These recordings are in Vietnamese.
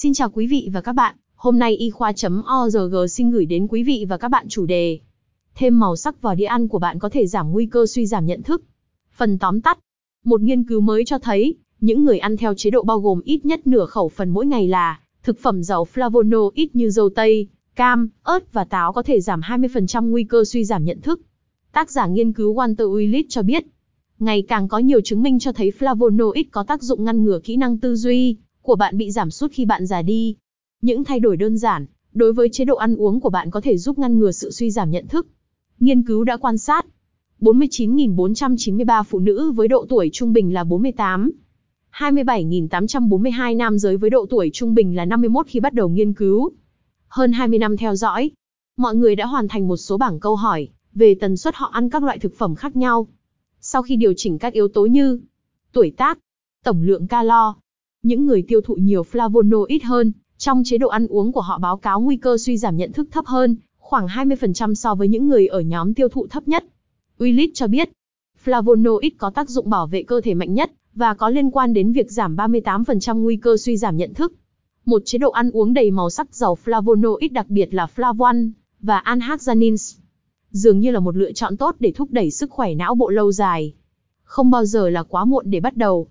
Xin chào quý vị và các bạn, hôm nay y khoa.org xin gửi đến quý vị và các bạn chủ đề. Thêm màu sắc vào đĩa ăn của bạn có thể giảm nguy cơ suy giảm nhận thức. Phần tóm tắt. Một nghiên cứu mới cho thấy, những người ăn theo chế độ bao gồm ít nhất nửa khẩu phần mỗi ngày là thực phẩm giàu flavonoid như dâu tây, cam, ớt và táo có thể giảm 20% nguy cơ suy giảm nhận thức. Tác giả nghiên cứu Walter Willett cho biết, ngày càng có nhiều chứng minh cho thấy flavonoid có tác dụng ngăn ngừa kỹ năng tư duy của bạn bị giảm sút khi bạn già đi. Những thay đổi đơn giản đối với chế độ ăn uống của bạn có thể giúp ngăn ngừa sự suy giảm nhận thức. Nghiên cứu đã quan sát 49.493 phụ nữ với độ tuổi trung bình là 48, 27.842 nam giới với độ tuổi trung bình là 51 khi bắt đầu nghiên cứu. Hơn 20 năm theo dõi, mọi người đã hoàn thành một số bảng câu hỏi về tần suất họ ăn các loại thực phẩm khác nhau. Sau khi điều chỉnh các yếu tố như tuổi tác, tổng lượng calo, những người tiêu thụ nhiều flavonoid hơn, trong chế độ ăn uống của họ báo cáo nguy cơ suy giảm nhận thức thấp hơn, khoảng 20% so với những người ở nhóm tiêu thụ thấp nhất. Willis cho biết, flavonoid có tác dụng bảo vệ cơ thể mạnh nhất và có liên quan đến việc giảm 38% nguy cơ suy giảm nhận thức. Một chế độ ăn uống đầy màu sắc giàu flavonoid đặc biệt là flavan và anhaxanins dường như là một lựa chọn tốt để thúc đẩy sức khỏe não bộ lâu dài. Không bao giờ là quá muộn để bắt đầu.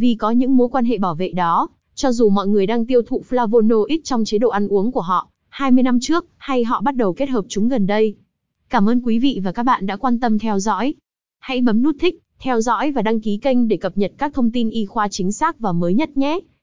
Vì có những mối quan hệ bảo vệ đó, cho dù mọi người đang tiêu thụ flavonoid trong chế độ ăn uống của họ 20 năm trước hay họ bắt đầu kết hợp chúng gần đây. Cảm ơn quý vị và các bạn đã quan tâm theo dõi. Hãy bấm nút thích, theo dõi và đăng ký kênh để cập nhật các thông tin y khoa chính xác và mới nhất nhé.